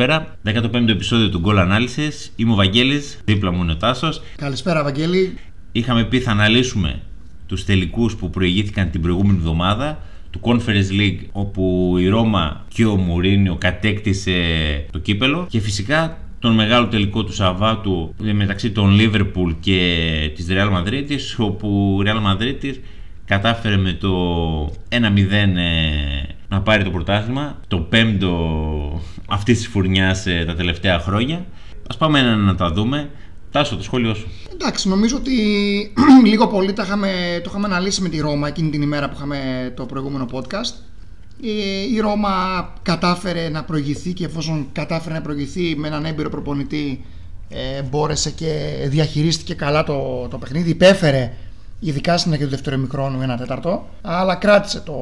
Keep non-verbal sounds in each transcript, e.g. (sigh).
Καλησπέρα. 15ο επεισόδιο του Goal Analysis. Είμαι ο Βαγγέλης, δίπλα μου είναι ο Τάσος. Καλησπέρα, Βαγγέλη. Είχαμε πει θα αναλύσουμε τους τελικούς που προηγήθηκαν την προηγούμενη εβδομάδα του Conference League όπου η Ρώμα και ο Μουρίνιο κατέκτησε το κύπελο και φυσικά τον μεγάλο τελικό του Σαββάτου μεταξύ των Liverpool και της Real Madrid όπου η Real Madrid κατάφερε με το 1-0 ε, να πάρει το πρωτάθλημα, το πέμπτο αυτής της φουρνιάς ε, τα τελευταία χρόνια. Α πάμε να, να τα δούμε. Τάσο, το σχόλιο σου. Εντάξει, νομίζω ότι (clears throat) λίγο πολύ το είχαμε, το είχαμε αναλύσει με τη Ρώμα εκείνη την ημέρα που είχαμε το προηγούμενο podcast. Ε, η Ρώμα κατάφερε να προηγηθεί και εφόσον κατάφερε να προηγηθεί με έναν έμπειρο προπονητή ε, μπόρεσε και διαχειρίστηκε καλά το, το παιχνίδι, υπέφερε ειδικά στην αρχή του δεύτερου μικρόνου, ένα τέταρτο, αλλά κράτησε το,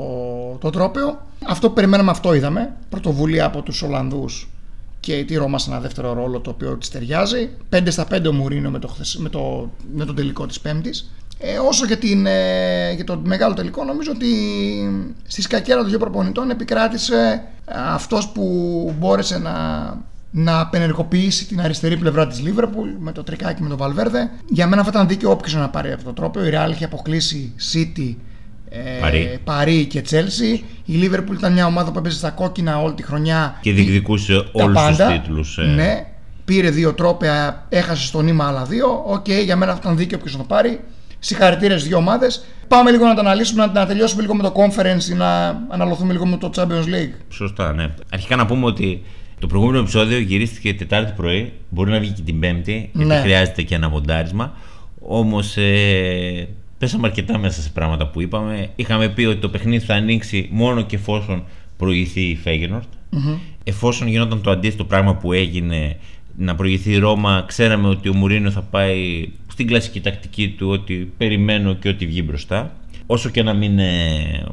το τρόπαιο. Αυτό που περιμέναμε, αυτό είδαμε. Πρωτοβουλία από τους Ολλανδούς και τη Ρώμα σε ένα δεύτερο ρόλο το οποίο της ταιριάζει. 5 στα 5 ο Μουρίνο με το, με το, με το τελικό της Πέμπτης. Ε, όσο για, την, ε, για το μεγάλο τελικό, νομίζω ότι στη σκακέρα των δύο προπονητών επικράτησε αυτός που μπόρεσε να να απενεργοποιήσει την αριστερή πλευρά της Λίβερπουλ με το τρικάκι με τον Βαλβέρδε. Για μένα θα ήταν δίκαιο όποιος να πάρει αυτό το τρόπο. Η Real είχε αποκλείσει City, ε, Παρί και Chelsea. Η Λίβερπουλ ήταν μια ομάδα που έπαιζε στα κόκκινα όλη τη χρονιά. Και διεκδικούσε όλους τους τίτλους. Ε. Ναι, πήρε δύο τρόπαια, έχασε στο νήμα άλλα δύο. OK, okay, για μένα θα ήταν δίκαιο όποιος να το πάρει. Συγχαρητήρια στις δύο ομάδες. Πάμε λίγο να τα αναλύσουμε, να, να τελειώσουμε λίγο με το conference ή να αναλωθούμε λίγο με το Champions League. Σωστά, ναι. Αρχικά να πούμε ότι το προηγούμενο επεισόδιο γυρίστηκε Τετάρτη πρωί. Μπορεί να βγει και την Πέμπτη, γιατί ναι. χρειάζεται και ένα μοντάρισμα. Όμως ε, πέσαμε αρκετά μέσα σε πράγματα που είπαμε. Είχαμε πει ότι το παιχνίδι θα ανοίξει μόνο και εφόσον προηγηθεί η φεγενορτ Εφόσον γινόταν το αντίθετο πράγμα που έγινε να προηγηθεί η Ρώμα, ξέραμε ότι ο Μουρίνο θα πάει στην κλασική τακτική του ότι περιμένω και ότι βγει μπροστά. Όσο και να μην ε,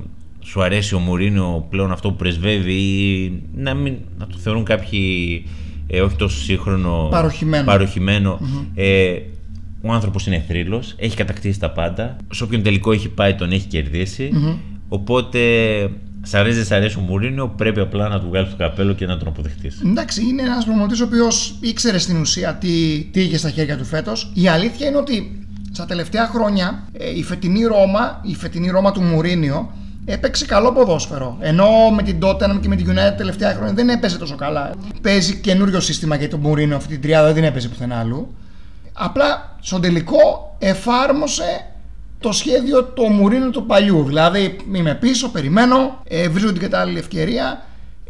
σου αρέσει ο Μουρίνο πλέον αυτό που πρεσβεύει ή να, μην, να το θεωρούν κάποιοι ε, όχι τόσο σύγχρονο παροχημένο, ε, ο άνθρωπος είναι θρύλος, έχει κατακτήσει τα πάντα. Σε όποιον τελικό έχει πάει τον έχει οπότε Σ' αρέσει, δεν σ' αρέσει ο Μουρίνιο, πρέπει απλά να του βγάλεις το καπέλο και να τον αποδεχτείς. Εντάξει, είναι ένας προμονητή ο οποίος ήξερε στην ουσία τι, τι είχε στα χέρια του φέτος. Η αλήθεια είναι ότι στα τελευταία χρόνια ε, η φετινή Ρώμα, η φετινή Ρώμα του Μουρίνιο, έπαιξε καλό ποδόσφαιρο. Ενώ με την Tottenham και με την United τελευταία χρόνια δεν έπαιζε τόσο καλά. Παίζει καινούριο σύστημα γιατί το Μουρίνο αυτή την τριάδα δεν έπαιζε πουθενά άλλου. Απλά στον τελικό εφάρμοσε το σχέδιο το Μουρίνο του παλιού. Δηλαδή είμαι πίσω, περιμένω, ε, βρίσκω την κατάλληλη ευκαιρία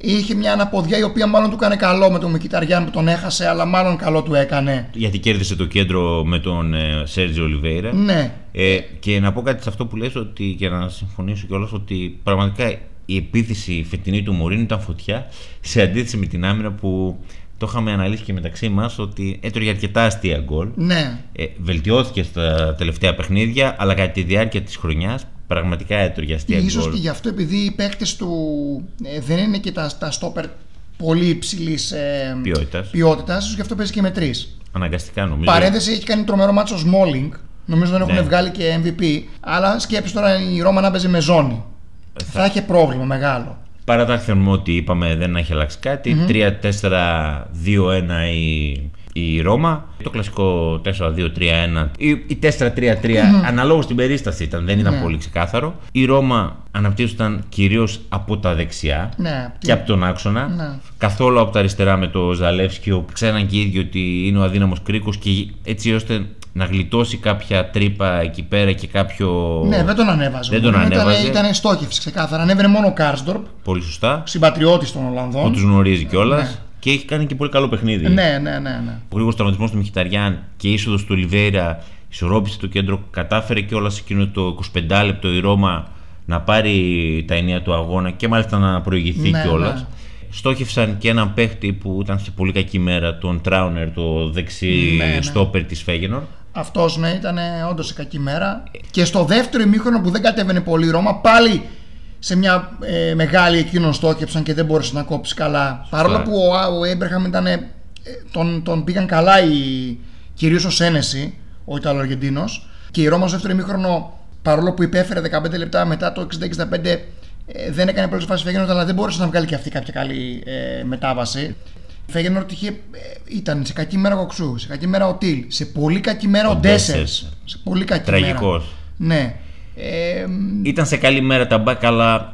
Είχε μια αναποδιά η οποία μάλλον του έκανε καλό με τον Μικηταριάν που τον έχασε, αλλά μάλλον καλό του έκανε. Γιατί κέρδισε το κέντρο με τον ε, Σέρτζιο Ολιβέηρα. Ναι. Ε, και να πω κάτι σε αυτό που λες ότι, για να συμφωνήσω κιόλας ότι πραγματικά η επίθεση φετινή του Μωρίνου ήταν φωτιά σε αντίθεση με την άμυνα που το είχαμε αναλύσει και μεταξύ μας ότι έτρωγε αρκετά αστεία γκολ. Ναι. Ε, βελτιώθηκε στα τελευταία παιχνίδια, αλλά κατά τη διάρκεια της χρονιάς πραγματικά έτρωγε αστεία γκολ. σω και γι' αυτό επειδή οι παίκτες του ε, δεν είναι και τα, τα στόπερ πολύ υψηλής ε, ποιότητας, ίσως γι' αυτό παίζει και με τρεις. Αναγκαστικά νομίζω. Παρένθεση έχει κάνει τρομερό μάτσο Σμόλινγκ. Νομίζω δεν έχουν ναι. βγάλει και MVP. Αλλά σκέψεις τώρα η Ρώμα να παίζει με ζώνη. Ε, θα, θα είχε πρόβλημα μεγάλο. Παρά τα ότι είπαμε δεν έχει αλλάξει κάτι. Mm-hmm. 3-4-2-1 η η Ρώμα. Το κλασικό 4-2-3-1 ή 4-3-3, mm-hmm. αναλόγως στην περίσταση ήταν, δεν ήταν ναι. πολύ ξεκάθαρο. Η Ρώμα αναπτύσσονταν κυρίως από τα δεξιά ναι, και από τον άξονα. Ναι. Καθόλου από τα αριστερά με το Ζαλεύσκι, που ξέραν και οι ίδιοι ότι είναι ο αδύναμος κρίκος και έτσι ώστε να γλιτώσει κάποια τρύπα εκεί πέρα και κάποιο. Ναι, δεν τον ανέβαζε. Δεν τον ανέβαζε. Ήταν, ήταν στόχευση ξεκάθαρα. Ανέβαινε μόνο ο Κάρσντορπ. Πολύ σωστά. Συμπατριώτης των Ολλανδών. Που τους γνωρίζει κιόλας. Ναι και έχει κάνει και πολύ καλό παιχνίδι. Ναι, ναι, ναι. ναι. Ο γρήγορος τραυματισμός του Μιχιταριάν και η είσοδος του Ολιβέρα ισορρόπησε το κέντρο, κατάφερε και όλα σε εκείνο το 25 λεπτό η Ρώμα να πάρει τα ενία του αγώνα και μάλιστα να προηγηθεί ναι, κιόλας. Ναι. Στόχευσαν και έναν παίχτη που ήταν σε πολύ κακή μέρα, τον Τράουνερ, το δεξί ναι, ναι. στόπερ της Φέγενορ. Αυτός ναι, ήταν όντως σε κακή μέρα. Και στο δεύτερο ημίχρονο που δεν κατέβαινε πολύ η Ρώμα, πάλι σε μια ε, μεγάλη εκείνον στόχευσαν και δεν μπόρεσε να κόψει καλά. Παρόλο που ο, ο Έμπρεχαμ ήταν. Ε, τον, τον πήγαν καλά οι, κυρίως ο Σένεση, ο Ιταλοαργεντίνος. Και η Ρώμα στο δεύτερο ημίχρονο, παρόλο που υπέφερε 15 λεπτά μετά το 60-65, ε, δεν έκανε πρώτη φάση φέγγενο, αλλά δεν μπόρεσε να βγάλει και αυτή κάποια καλή ε, μετάβαση. Φέγενορτ είχε, ε, ήταν σε κακή μέρα ο Κοκτσού, σε κακή μέρα ο Τιλ, σε πολύ κακή μέρα ο, ο Ντέσσερ. Σε πολύ κακή Τραγικός. μέρα. Ναι. Ε, ήταν σε καλή μέρα τα μπακ, αλλά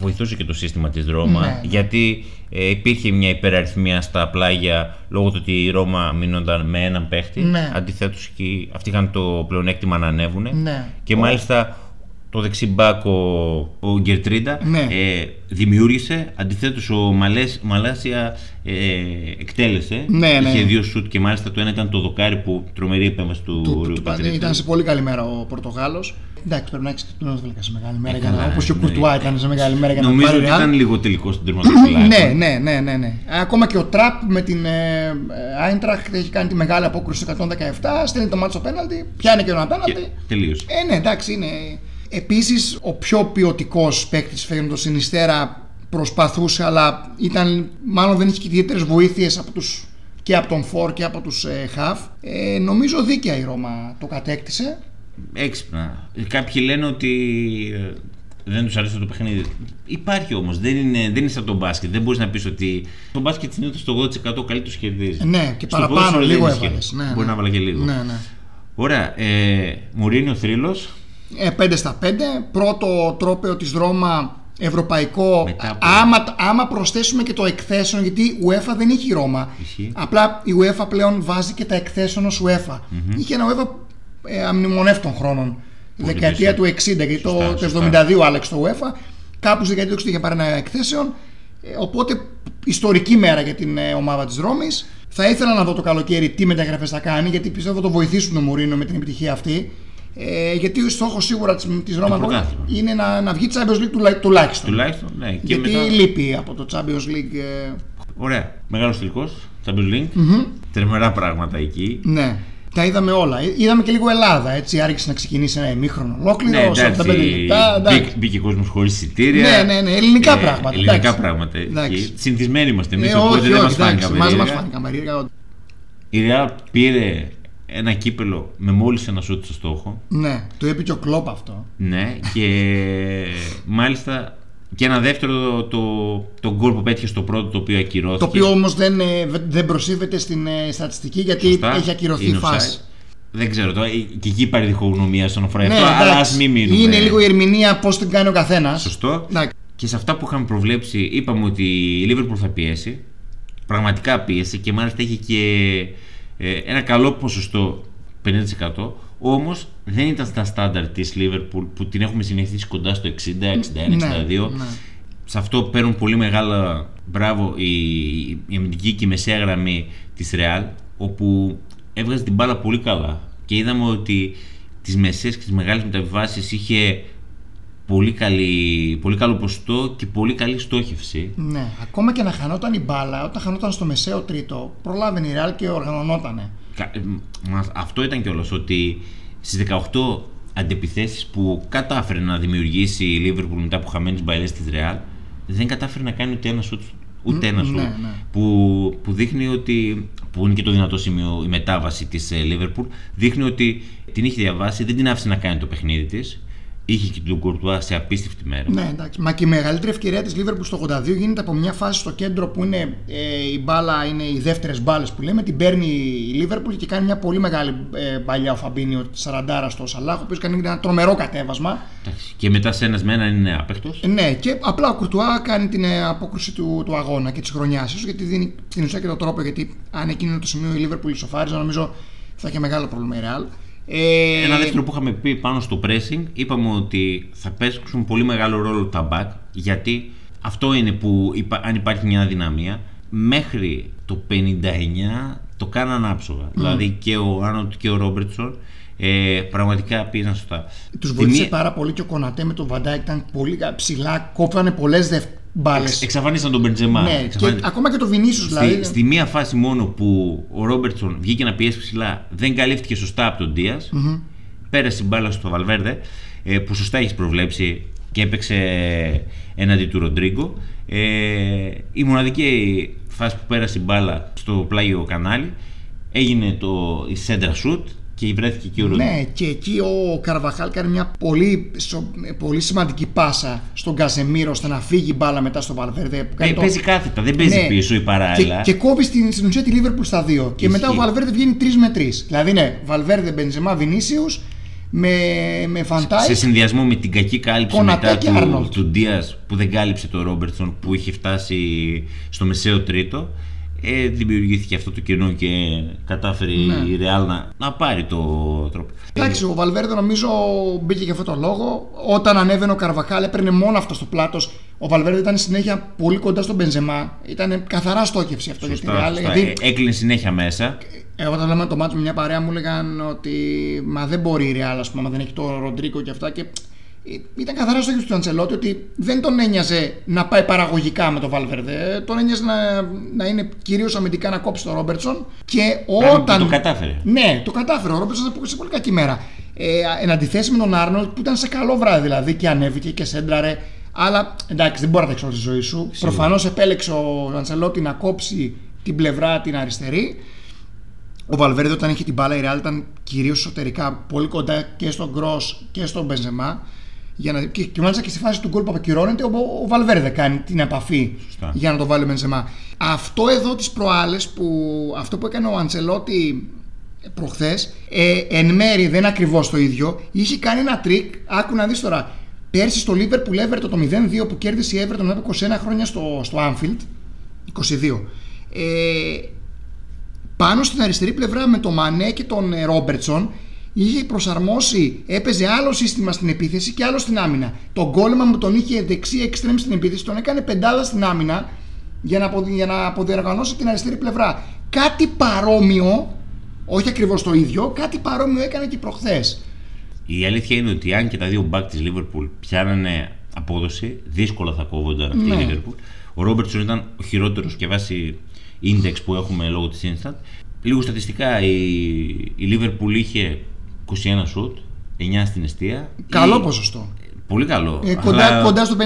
βοηθούσε και το σύστημα της Ρώμα ναι. γιατί ε, υπήρχε μια υπεραριθμία στα πλάγια λόγω του ότι η Ρώμα αμύνονταν με έναν παίχτη ναι. αντιθέτως και αυτοί είχαν το πλεονέκτημα να ανέβουν ναι. και μάλιστα το δεξί μπακ ο, ο Γκερτρόιντα Ναι. ε, δημιούργησε. Αντιθέτως, ο Μαλές, Μαλάσια ε, εκτέλεσε. Ναι, ναι. Είχε δύο σουτ και μάλιστα το ένα ήταν το δοκάρι που τρομερή επέμβαση του, του, Ρίου του, Πατρίτη. ήταν σε πολύ καλή μέρα ο Πορτογάλος. Εντάξει, πρέπει να έχει και τον Οσβέλκα σε μεγάλη μέρα. Ε, για να- καλά, Όπως και ο ναι. Κουρτουά ήταν σε μεγάλη μέρα για να Νομίζω πάρει ότι Real. ήταν λίγο τελικός στην τερματοφυλάκη. Ναι, ναι, ναι, ναι, ναι. Ακόμα και ο Τραπ με την Άιντραχτ έχει κάνει τη μεγάλη απόκρουση στο 117, στέλνει το μάτσο πέναλτι, πιάνει και ένα Και πέναλτι. τελείωσε. Ε, ναι, εντάξει, είναι. Επίσης, ο πιο ποιοτικός παίκτης φαίνεται στην Ιστέρα προσπαθούσε, αλλά ήταν, μάλλον δεν είχε και ιδιαίτερες βοήθειες από τους, και από τον Φορ και από τους ε, Χαφ. Ε, νομίζω δίκαια η Ρώμα το κατέκτησε. Έξυπνα. Κάποιοι λένε ότι ε, δεν τους αρέσει το παιχνίδι. Υπάρχει όμως. Δεν είναι, δεν είναι σαν το μπάσκετ. Δεν μπορείς να πεις ότι. Το μπάσκετ συνήθω στο 80% ο καλύτερο κερδίζει. Ναι, και Στο παραπάνω ποδόσφαιρο λίγο δεν ισχύει. έβαλες. Ναι, Μπορεί ναι. να βάλω και λίγο. Ναι, ναι. Ωραία. Ε, Μουρίνιο θρύλος. Ε, 5 στα 5. Πρώτο τρόπαιο της Ρώμα ευρωπαϊκό. Μετά από- Άμα, άμα προσθέσουμε και το εκθέσεων, γιατί η UEFA δεν έχει η Ρώμα. Ισχύει. Απλά η UEFA πλέον βάζει και τα εκθέσεων ως UEFA. Είχε ένα UEFA ε, αμνημονεύτων χρόνων. Η Πολύ δεκαετία του περισσότερο. 60 γιατί το, Σωστά, το σωστά. 72 άλλαξε το UEFA. Κάπου στη δεκαετία του 60 είχε πάρει ένα εκθέσεων. Ε, οπότε ιστορική μέρα για την ε, ομάδα της Ρώμης. Θα ήθελα να δω το καλοκαίρι τι μεταγραφές θα κάνει, γιατί πιστεύω θα το βοηθήσουν τον Μουρίνο με την επιτυχία αυτή. Ε, γιατί ο στόχος σίγουρα της της Ρώμα πρωτάθλημα. είναι να, να βγει Champions League τουλά- τουλάχιστον. Τουλάχιστον. Ναι. Και γιατί μετά... λείπει από το Champions League. ε, Ωραία. Μεγάλος τελικό. Champions League. Τρεμερά πράγματα εκεί. ναι. Τα είδαμε όλα. Ε, Είδαμε και λίγο Ελλάδα. Έτσι άρχισε να ξεκινήσει ένα ημίχρονο ολόκληρο. Ναι, 45 εντάξει. λεπτά. εντάξει. Μπήκε, μπήκε κόσμος χωρίς εισιτήρια. Ναι, ναι, ναι, ελληνικά πράγματα, Ελληνικά εντάξει. πράγματα. Εντάξει. Και Συνηθισμένοι είμαστε εμείς, Ε, οπότε όχι, δεν μας όχι, φάνηκαν εντάξει, μας μας περίεργα. φάνηκαν περίεργα. Η Real πήρε ένα κύπελο με μόλις ένα σούτ στο στόχο. Ναι, το είπε και ο Κλόπ αυτό. Ναι, και μάλιστα και ένα δεύτερο το, το γκολ που πέτυχε στο πρώτο το οποίο ακυρώθηκε. Το οποίο όμως δεν, ε, δεν προσήφεται στην ε, στατιστική γιατί Σωστά, έχει ακυρωθεί η είναι φάση. offside. Δεν ξέρω τώρα, και εκεί υπάρχει διχογνωμία στον αφορά Ναι, αυτό, αλλά ας εντάξει, μην μείνουμε. είναι λίγο η ερμηνεία πώς την κάνει ο καθένας. Σωστό. Και σε αυτά που είχαμε προβλέψει, είπαμε ότι η Liverpool θα πιέσει. Πραγματικά πίεσε και μάλιστα έχει και ε, ένα καλό ποσοστό 50%. Όμως δεν ήταν στα στάνταρ της Liverpool που την έχουμε συνηθίσει κοντά στο 60, 61, 62. ναι. Σε αυτό παίρνουν πολύ μεγάλα μπράβο η, η αμυντική και η μεσαία γραμμή της Real, όπου έβγαζε την μπάλα πολύ καλά. Και είδαμε ότι τις μεσαίες και τις μεγάλες μεταβιβάσεις είχε πολύ, καλή, πολύ καλό ποστό και πολύ καλή στόχευση. Ναι, ακόμα και να χανόταν η μπάλα, όταν χανόταν στο μεσαίο τρίτο, προλάβαινε η Real και οργανωνότανε. Κα- ε, μας- Αυτό ήταν κιόλας ότι στις 18 αντεπιθέσεις που κατάφερε να δημιουργήσει η Liverpool μετά από χαμένες μπαλιές της Real δεν κατάφερε να κάνει ούτε ένα σουτ ούτε ένα ναι, σουτ ναι. που, που δείχνει ότι που είναι και το δυνατό σημείο η μετάβαση της ε, Liverpool δείχνει ότι την είχε διαβάσει δεν την άφησε να κάνει το παιχνίδι της είχε και τον Κουρτουά σε απίστευτη μέρα Ναι, εντάξει. Μα και η μεγαλύτερη ευκαιρία της Liverpool στο 82 γίνεται από μια φάση στο κέντρο που είναι ε, η μπάλα, είναι οι δεύτερες μπάλες που λέμε. Την παίρνει η Liverpool και κάνει μια πολύ μεγάλη ε, παλιά ο Φαμπίνιο 40 στο Σαλάχ, ο οποίος κάνει ένα τρομερό κατέβασμα. Εντάξει, και μετά σε ένας με έναν είναι άπεχτος Ε, Ναι, και απλά ο Κουρτουά κάνει την ε, απόκρουση του, του αγώνα και της χρονιάς, ίσω γιατί δίνει στην ουσία και τον τρόπο. Γιατί αν εκείνο είναι το σημείο η Liverpool ισοφάριζε, νομίζω θα είχε μεγάλο πρόβλημα η Real. Ε, Ένα δεύτερο που είχαμε πει πάνω στο pressing, είπαμε ότι θα παίξουν πολύ μεγάλο ρόλο τα back, γιατί αυτό είναι που υπά- αν υπάρχει μια αδυναμία, μέχρι το 59 το κάναν άψογα. Δηλαδή και ο Άνοτ και ο Ρόμπερτσον ε, πραγματικά πήγαν σωστά. Τους Τη βοήθησε μία- πάρα πολύ και ο Κονατέ με τον Βαντάκ ήταν πολύ ψηλά, κόφανε πολλές μπάλε. Εξ- εξαφανίσαν τον Μπεντζεμά. Ναι, και Εξαφανίσαν- ακόμα και το Βινίσιους δηλαδή. Στη, στη μία φάση μόνο που ο Ρόμπερτσον βγήκε να πιέσει ψηλά, δεν καλύφθηκε σωστά από τον δια Πέρασε η μπάλα στο Βαλβέρδε, ε, που σωστά έχεις προβλέψει και έπαιξε έναντι του Ροντρίγκο. Ε, η μοναδική φάση που πέρασε η μπάλα στο πλάγιο κανάλι έγινε το, η σέντρα σουτ Και βρέθηκε εκεί ο Ροντ. Ναι, και εκεί ο Καρβαχάλ κάνει μια πολύ, πολύ σημαντική πάσα στον Καζεμίρο ώστε να φύγει μπάλα μετά στο Βαλβέρδε. Ε, το... Παίζει κάθετα, δεν παίζει ναι. πίσω η παράλληλα. Και, και κόβει στην, στην ουσία τη Λίβερπουλ στα δύο. Και μετά ο Βαλβέρδε βγαίνει 3 με 3. Δηλαδή, ναι, Βαλβέρδε, Μπενζεμά, Βινίσιους με, με Φαντάι. Σε συνδυασμό με την κακή κάλυψη μετά του, του Ντία που δεν κάλυψε το Ρόμπερτσον που είχε φτάσει στο μεσαίο τρίτο ε, δημιουργήθηκε αυτό το κενό και κατάφερε ναι. η Ρεάλ να, να πάρει το τρόπο. Εντάξει, ο Βαλβέρδε νομίζω μπήκε για αυτό το λόγο. Όταν ανέβαινε ο Καρβαχάλ, έπαιρνε μόνο αυτό στο πλάτος. Ο Βαλβέρδε ήταν συνέχεια πολύ κοντά στον Μπενζεμά. Ήταν καθαρά στόχευση αυτό σωστά, για τη Ρεάλ. Γιατί... Ε, έκλεινε συνέχεια μέσα. Εγώ όταν λέμε το μάτι με μια παρέα μου έλεγαν ότι μα δεν μπορεί η Ρεάλ, ας πούμε, δεν έχει το Ροντρίκο και αυτά. Και ήταν καθαρά στο του Αντσελότη ότι δεν τον ένοιαζε να πάει παραγωγικά με τον Βάλβερδε. Τον ένοιαζε να, να είναι κυρίως αμυντικά να κόψει τον Ρόμπερτσον. Και όταν. το κατάφερε. Ναι, το κατάφερε. Ο Ρόμπερτσον ήταν σε πολύ κακή μέρα. Ε, εν αντιθέσει με τον Άρνολτ που ήταν σε καλό βράδυ δηλαδή και ανέβηκε και σέντραρε. Αλλά εντάξει, δεν μπορεί να τα όλη τη ζωή σου. Προφανώς επέλεξε ο Αντσελότη να κόψει την πλευρά την αριστερή. Ο Βαλβέρδε όταν είχε την μπάλα η Ρεάλ ήταν κυρίως εσωτερικά πολύ κοντά και στον Κρος και στον Μπενζεμά. Για να, και, και μάλιστα και στη φάση του γκολ που ακυρώνεται, ο, ο Βαλβέρδε κάνει την επαφή για να το βάλει ο Μπενζεμά. Αυτό εδώ τις προάλλες που αυτό που έκανε ο Αντσελότι προχθές, ε, εν μέρει δεν είναι ακριβώς το ίδιο, είχε κάνει ένα τρικ. Άκου να δεις τώρα. Πέρσι στο Liverpool Everton το 0-2 που κέρδισε η Everton μετά από 21 χρόνια στο, στο Anfield, 22. Ε, πάνω στην αριστερή πλευρά με τον Μανέ και τον Ρόμπερτσον είχε προσαρμόσει, έπαιζε άλλο σύστημα στην επίθεση και άλλο στην άμυνα. Τον κόλεμα μου τον είχε δεξί εξτρέμ στην επίθεση, τον έκανε πεντάδα στην άμυνα για να, για να αποδιοργανώσει την αριστερή πλευρά. Κάτι παρόμοιο, όχι ακριβώς το ίδιο, κάτι παρόμοιο έκανε και προχθές. Η αλήθεια είναι ότι αν και τα δύο μπακ της Λίβερπουλ πιάνανε απόδοση, δύσκολα θα κόβονταν αυτή ναι. η Λίβερπουλ. Ο Ρόμπερτσον ήταν ο χειρότερος και βάσει index που έχουμε λόγω της Instant. Λίγο στατιστικά η, η Liverpool είχε 21 σουτ, 9 στην αιστεία. Καλό ή... ποσοστό. Πολύ καλό. Ε, κοντά, αλλά... κοντά στο 50%.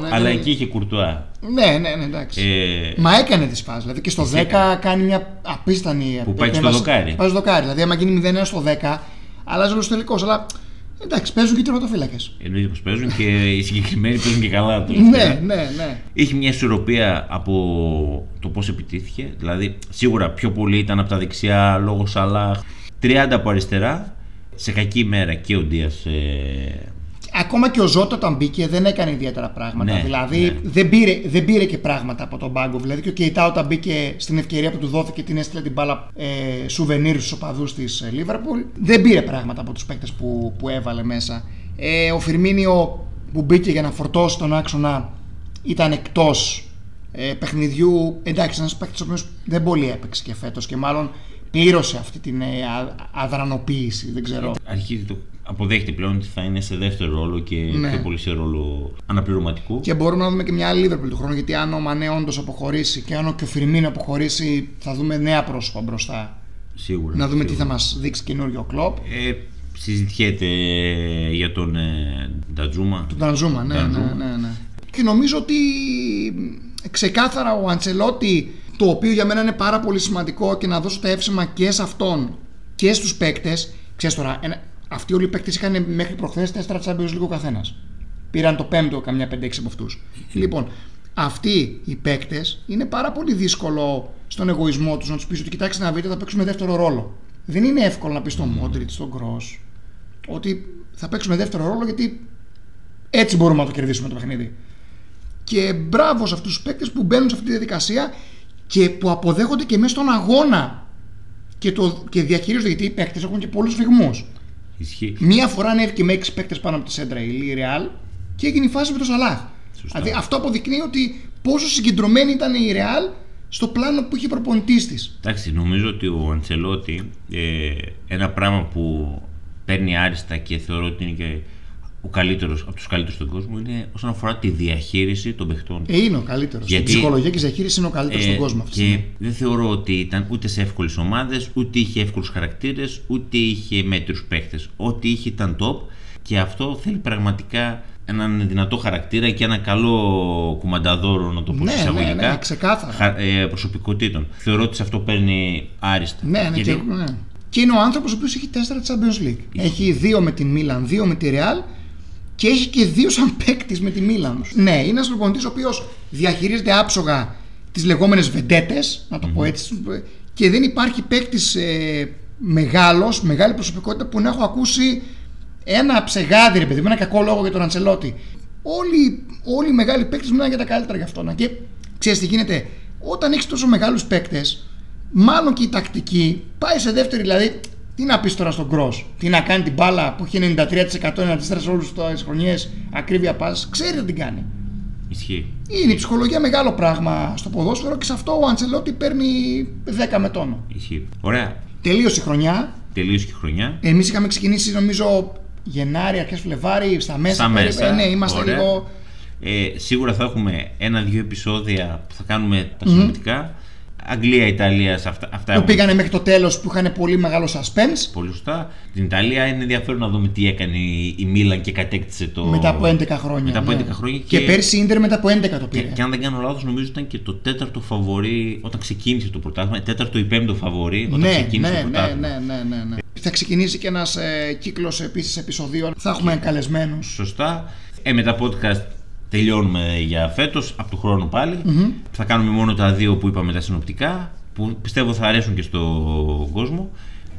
Ναι, αλλά ναι. εκεί είχε κουρτουά. Ναι, ναι, ναι, εντάξει. Ε... Μα έκανε τις φάσεις. Δηλαδή και στο 10 κάνει μια απίστανη. Που πάει στο δοκάρι. Πάει στο δοκάρι. Δηλαδή, άμα γίνει 0 στο 10, αλλάζει όλος τελικός. Αλλά εντάξει, παίζουν και οι τερματοφύλακες. Εννοείται πως παίζουν και οι συγκεκριμένοι παίζουν και καλά. ναι, ναι, ναι. Είχε μια ισορροπία από το πώς επιτύχθηκε. Δηλαδή, σίγουρα πιο πολύ ήταν από τα δεξιά λόγω Σαλάχ. 30 από αριστερά σε κακή μέρα και ο Ντίας ε... Ακόμα και ο Ζώτο όταν μπήκε δεν έκανε ιδιαίτερα πράγματα. Ναι, δηλαδή ναι. Δεν, πήρε, δεν πήρε και πράγματα από τον πάγκο. Δηλαδή και ο Κεϊτά όταν μπήκε στην ευκαιρία που του δόθηκε την έστειλε την μπάλα ε, σουβενίρ στους οπαδούς της Λίβερπουλ. Δεν πήρε πράγματα από τους παίκτες που, που έβαλε μέσα. Ε, ο Φιρμίνιο που μπήκε για να φορτώσει τον άξονα ήταν εκτός ε, παιχνιδιού. Εντάξει, ένας παίκτης ο οποίος δεν πολύ έπαιξε και φέτος και μάλλον πλήρωσε αυτή την ε, αδρανοποίηση, δεν ξέρω. Αρχίζει το αποδέχεται πλέον ότι θα είναι σε δεύτερο ρόλο και ναι. πιο πολύ σε ρόλο αναπληρωματικού. Και μπορούμε να δούμε και μια άλλη Liverpool του χρόνου, γιατί αν ο Μανέ όντως αποχωρήσει και αν ο Κιοφυρμίνο αποχωρήσει, θα δούμε νέα πρόσωπα μπροστά. Σίγουρα. Να δούμε σίγουρα. τι θα μας δείξει καινούριο κλοπ. Ε, συζητιέται για τον ε, Ντατζούμα. Τον Ντατζούμα, ναι, ναι, ναι, ναι. Και νομίζω ότι ξεκάθαρα ο Αντσελότη το οποίο για μένα είναι πάρα πολύ σημαντικό και να δώσω τα εύσημα και σε αυτόν και στους παίκτες. Ξέρεις τώρα, ένα, αυτοί όλοι οι παίκτες είχαν μέχρι προχθές 4 Champions League ο καθένας. Πήραν το πέμπτο καμιά 5-6 από αυτούς. Λοιπόν, αυτοί οι παίκτες είναι πάρα πολύ δύσκολο στον εγωισμό τους να τους πεις ότι κοιτάξτε να βρείτε θα παίξουμε δεύτερο ρόλο δεν είναι εύκολο να πεις στον Μόντριτς, στον Κρός ότι θα παίξουμε δεύτερο ρόλο γιατί έτσι μπορούμε να το κερδίσουμε το παιχνίδι. Και μπράβο σε αυτούς τους παίκτες που μπαίνουν σε αυτή τη διαδικασία και που αποδέχονται και μέσα στον αγώνα και, το, και διαχειρίζονται γιατί οι παίκτες έχουν και πολλούς φυγμούς. Μία φορά ανέβηκε με 6 παίκτες πάνω από τη Σέντρα η Ρεάλ και έγινε η φάση με το Σαλάχ. Δηλαδή αυτό αποδεικνύει ότι πόσο συγκεντρωμένη ήταν η Ρεάλ στο πλάνο που είχε προπονητής της. Εντάξει, νομίζω ότι ο Αντσελότη ε, ένα πράγμα που παίρνει άριστα και θεωρώ ότι είναι και ο καλύτερος από τους καλύτερους στον κόσμο είναι όσον αφορά τη διαχείριση των παιχτών. Ε, είναι ο καλύτερος. Η ψυχολογία και η διαχείριση είναι ο καλύτερος ε, στον κόσμο αυτή. Και δεν θεωρώ ότι ήταν ούτε σε εύκολες ομάδες, ούτε είχε εύκολους χαρακτήρες, ούτε είχε μέτρου παίχτες. Ό,τι είχε ήταν top και αυτό θέλει πραγματικά έναν δυνατό χαρακτήρα και ένα καλό κουμανταδόρο, να το πω ναι, εισαγωγικά. Ναι, ναι, ξεκάθαρα. Ε, προσωπικότητων. Θεωρώ ότι σε αυτό παίρνει άριστα. Ναι, ναι, και, ναι. Και είναι ο άνθρωπος ο οποίος έχει 4 Champions League. Έχει 2 με την Μίλαν, 2 με τη Real και έχει και 2 σαν παίκτης με τη Μίλαν. Ναι, είναι ένας προπονητής ο οποίος διαχειρίζεται άψογα τις λεγόμενες βεντέτες, να το πω έτσι. Και δεν υπάρχει παίκτης ε, μεγάλος, μεγάλη προσωπικότητα που να έχω ακούσει ένα ψεγάδι, ρε παιδί, με ένα κακό λόγο για τον Αντσελότη. Όλοι, όλοι οι μεγάλοι παίκτες μιλάνε για τα καλύτερα για αυτόν. Και ξέρεις τι γίνεται, όταν έχεις τόσο μεγάλους παίκτες, μάλλον και η τακτική πάει σε δεύτερη. Δηλαδή, τι να πεις τώρα στον Κρό, τι να κάνει την μπάλα που έχει 93% 94% σε όλε τις χρονιές, ακρίβεια πα, ξέρει τι την κάνει. Ισχύει. Είναι η ψυχολογία μεγάλο πράγμα στο ποδόσφαιρο και σε αυτό ο Αντσελότη παίρνει 10 με τόνο. Ισχύει. Ωραία. Τελείωσε η χρονιά. Τελείωσε η χρονιά. Εμείς είχαμε ξεκινήσει νομίζω Γενάρη, αρχές Φλεβάρι, στα μέσα. Στα μέσα. Ε, ναι, είμαστε Ωραία. λίγο. Ε, σίγουρα θα έχουμε ένα-δύο επεισόδια που θα κάνουμε τα συνοπτικά. Αγγλία, Ιταλία, σε αυτά, αυτά που έχουμε πήγανε μέχρι το τέλος που είχαν πολύ μεγάλο suspense. πολύ σωστά. Την Ιταλία είναι ενδιαφέρον να δούμε τι έκανε η η Μίλαν και κατέκτησε το. Μετά από 11 χρόνια. Μετά από ναι. 11 χρόνια. Και, Και, πέρσι η Ίντερ μετά από 11 το και, πήρε. και αν δεν κάνω λάθος, νομίζω ήταν και το τέταρτο φαβορή όταν ξεκίνησε το πρωτάθλημα. Τέταρτο ή πέμπτο φαβορή όταν ναι, ξεκίνησε ναι, το ναι, πρωτάθλημα. ναι, ναι, ναι, ναι. Θα ξεκινήσει και ένας ε, κύκλος επίσης επεισοδίων. Θα έχουμε καλεσμένους. Σωστά. Ε, με τα podcast τελειώνουμε για φέτος, από του χρόνου πάλι. Θα κάνουμε μόνο τα δύο που είπαμε τα συνοπτικά, που πιστεύω θα αρέσουν και στον κόσμο.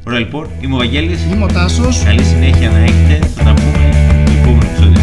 Ωραία λοιπόν, είμαι ο Βαγγέλης. Είμαι ο Τάσος. Καλή συνέχεια να έχετε, θα τα πούμε στο επόμενο επεισόδιο.